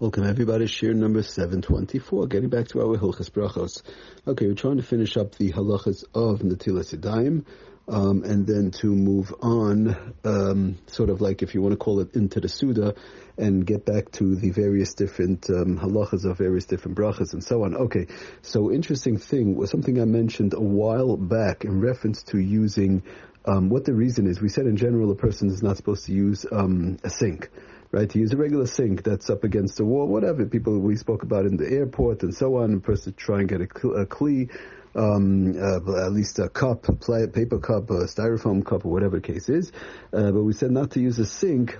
Welcome everybody, shir number 724, getting back to our Hilchas Brachos. Okay, we're trying to finish up the halachas of Natilas Yadayim, um, and then to move on, um, sort of like if you want to call it into the Suda, and get back to the various different um, halachas of various different brachas and so on. Okay, so interesting thing was something I mentioned a while back in reference to using um, what the reason is. We said in general a person is not supposed to use um, a sink right? To use a regular sink that's up against the wall, whatever. People we spoke about in the airport and so on. A person try and get a, a kli, um, uh, at least a cup, a paper cup, a styrofoam cup, or whatever the case is. Uh, but we said not to use a sink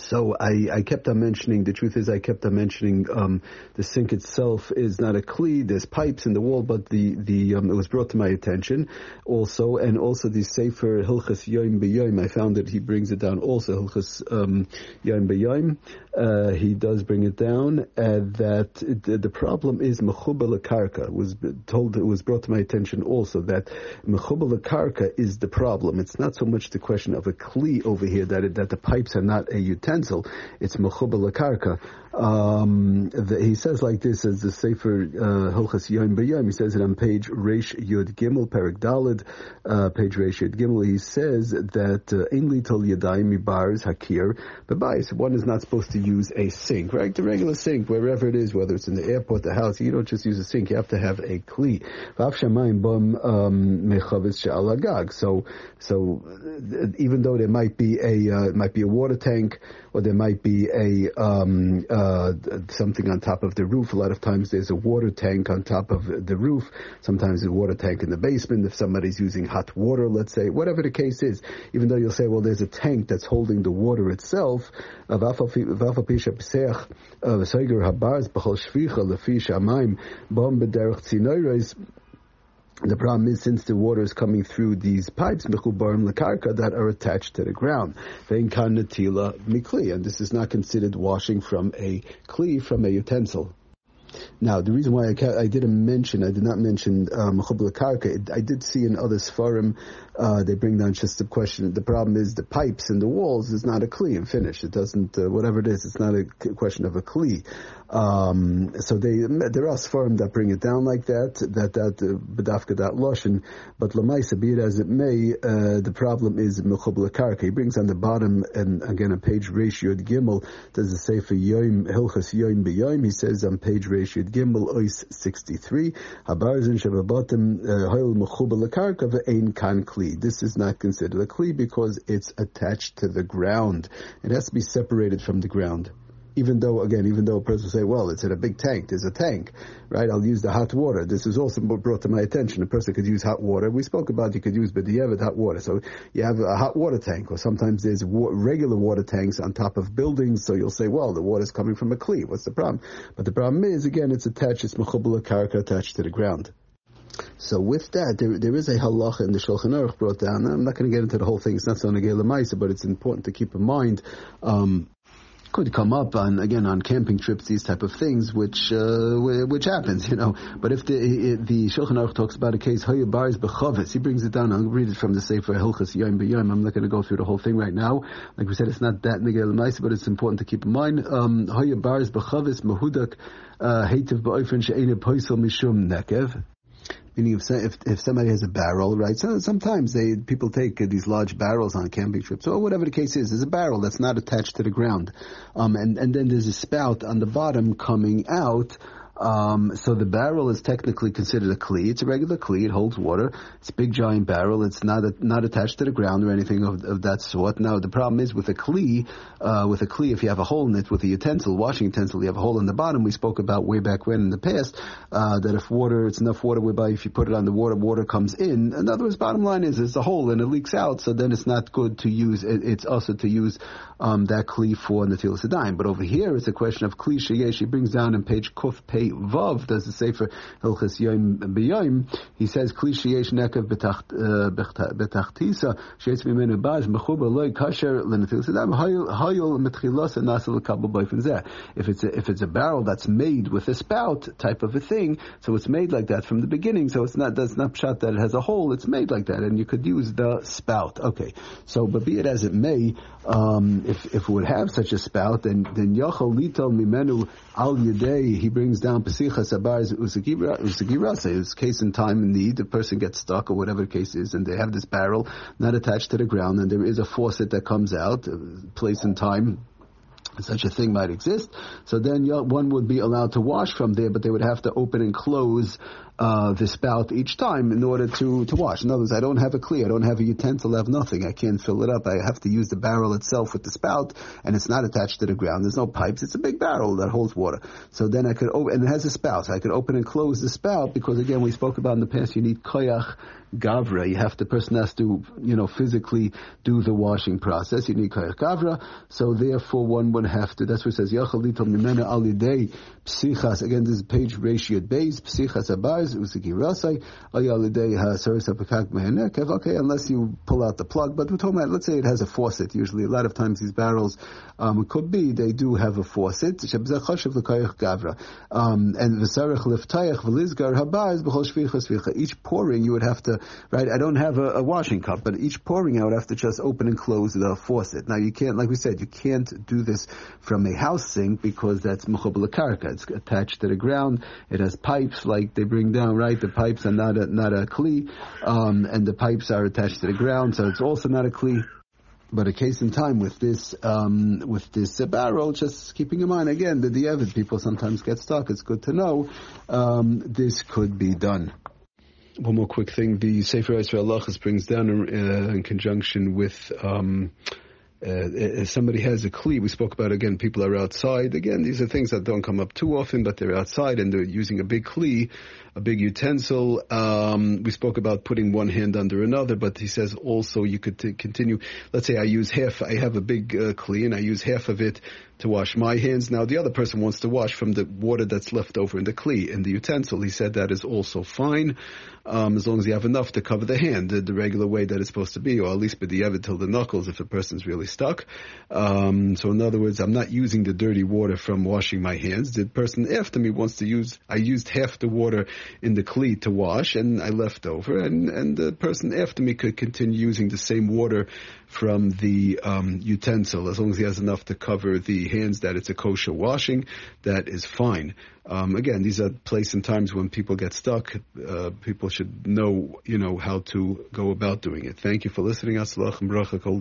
so I, I, kept on mentioning, the truth is I kept on mentioning, um, the sink itself is not a kli, there's pipes in the wall, but the, the, um, it was brought to my attention also, and also the Sefer Hilchas Yoim B'Yoim, I found that he brings it down also, Hilchas, um, Yoim B'Yoim, uh, he does bring it down, uh, that it, the problem is Mechubal Karka, was told, it was brought to my attention also that Mechubal Karka is the problem. It's not so much the question of a kli over here, that it, that the pipes are not a utensil, it's mechubal karka. Um, he says like this as the Sefer uh, Hilchas Yom B'Yom. He says it on page Reish Yud Gimel, Perik Dalid, uh, page Reish Yud Gimel. He says that uh, in little yadayim bars hakir b'bayis. One is not supposed to use a sink, right? The regular sink, wherever it is, whether it's in the airport, the house. You don't just use a sink. You have to have a kli. Um, so, so even though there might be a uh, might be a water tank or there might be a um, uh, Uh, something on top of the roof. A lot of times there's a water tank on top of the roof. Sometimes a water tank in the basement. If somebody's using hot water, let's say, whatever the case is, even though you'll say, well, there's a tank that's holding the water itself. The problem is since the water is coming through these pipes, mechubarim lekarka, that are attached to the ground. mikli, and this is not considered washing from a kli, from a utensil. Now, the reason why I, I didn't mention, I did not mention um, karka, I did see in other Sfarim, uh, they bring down just the question, the problem is the pipes and the walls is not a kli and finish. It doesn't, uh, whatever it is, it's not a question of a kli. Um, so they, there are Sfarim that bring it down like that, that, that, uh, bedafka, that loshen, but lamaisa, be it as it may, uh, the problem is mechubla karka. He brings on the bottom, and again, a page ratio gimel, does it say for yoim, hilchas yoim beyoim, he says on page ratio gimel, ois 63, habarzin uh, hoil ve'ein kan kli. This is not considered a kli because it's attached to the ground. It has to be separated from the ground even though, again, even though a person say, well, it's in a big tank, there's a tank, right? I'll use the hot water. This is also brought to my attention. A person could use hot water. We spoke about you could use B'diavad hot water. So you have a hot water tank, or sometimes there's wa- regular water tanks on top of buildings, so you'll say, well, the water's coming from a kli. What's the problem? But the problem is, again, it's attached, it's mechubala karaka attached to the ground. So with that, there, there is a halacha in the Shulchan Aruch brought down. I'm not going to get into the whole thing. It's not so ma'isa, but it's important to keep in mind. Um, could come up on again on camping trips, these type of things, which uh, which happens, you know. But if the the Shulchan Aruch talks about a case Baris bechavis, he brings it down. I'll read it from the Sefer Hilchas Yom B'Yom. I'm not going to go through the whole thing right now. Like we said, it's not that nigel but it's important to keep in mind. Um, Baris bechavis mahudak uh, hativ ba'ofen she'ena mishum nekev. Meaning, if, if, if somebody has a barrel, right? So sometimes they people take uh, these large barrels on camping trips, or whatever the case is. There's a barrel that's not attached to the ground, um, and and then there's a spout on the bottom coming out um, so the barrel is technically considered a kli. It's a regular kli. It holds water. It's a big giant barrel. It's not a, not attached to the ground or anything of, of that sort. Now the problem is with a kli, uh, with a kli, if you have a hole in it with a utensil, washing utensil, you have a hole in the bottom. We spoke about way back when in the past uh, that if water, it's enough water whereby if you put it on the water, water comes in. In other words, bottom line is it's a hole and it leaks out. So then it's not good to use. It, it's also to use um, that kli for natilas. But over here it's a question of kli sheyesh. He brings down in page kuf Pei Vav, does the Sefer Hilchas Yom B'Yom, he says, Kli sheyesh nekav betachtisa, sheetz mimenu baz, mechuba loy kasher l'netil sedam, hayol metchilas and nasa l'kabel boifin zeh. If it's a, if it's a barrel that's made with a spout type of a thing, so it's made like that from the beginning, so it's not, that's not shot that it has a hole, it's made like that, and you could use the spout. Okay. So, but be it as it may, um, if, if it would have such a spout, then, then Yachal Litol Mimenu Al Yadei, he brings down Pesicha Sabar's Usagirasa, his case in time in need, the person gets stuck or whatever the case is, and they have this barrel not attached to the ground, and there is a faucet that comes out, uh, place in time, such a thing might exist. So then one would be allowed to wash from there, but they would have to open and close uh, the spout each time in order to, to wash. In other words, I don't have a clear, I don't have a utensil, I have nothing. I can't fill it up. I have to use the barrel itself with the spout, and it's not attached to the ground. There's no pipes. It's a big barrel that holds water. So then I could, and it has a spout. So I could open and close the spout because again, we spoke about in the past, you need koyach gavra. You have the person has to, you know, physically do the washing process. You need koyach gavra. So therefore, one would have to. That's what it says. Alidei psichas. Again, this is page ratio base psichas abaz usikirasai ayalidei hasaris apakak mehenekev. Okay, unless you pull out the plug. But we're talking about. Let's say it has a faucet. Usually, a lot of times these barrels um, could be they do have a faucet. L'koyach gavra. Um, and v'sarich liftayach v'lizgar b'chol shvichas Each pouring, you would have to right? I don't have a, a, washing cup, but each pouring I would have to just open and close the faucet. Now you can't, like we said, you can't do this from a house sink because that's muchabal karka. It's attached to the ground. It has pipes like they bring down, right? The pipes are not a, not a kli, um, and the pipes are attached to the ground, so it's also not a kli. But a case in time with this um, with this uh, barrel, just keeping in mind again that the Evid people sometimes get stuck. It's good to know um, this could be done one more quick thing. The Sefer Yisrael Lachas brings down uh, in conjunction with um, uh, somebody has a kli, we spoke about again, people are outside. Again, these are things that don't come up too often, but they're outside and they're using a big kli, a big utensil. Um, we spoke about putting one hand under another, but he says also you could t- continue. Let's say I use half, I have a big uh, kli and I use half of it to wash my hands. Now the other person wants to wash from the water that's left over in the kli, in the utensil. He said that is also fine, um, as long as you have enough to cover the hand, the, the regular way that it's supposed to be, or at least be the till the knuckles if a person's really stuck. Um, so in other words, I'm not using the dirty water from washing my hands. The person after me wants to use, I used half the water in the kli to wash and I left over and, and the person after me could continue using the same water from the um, utensil as long as he has enough to cover the hands that it's a kosher washing, that is fine. Um, again, these are places and times when people get stuck. Uh, people should know, you know, how to go about doing it. Thank you for listening. Aslach and bracha kol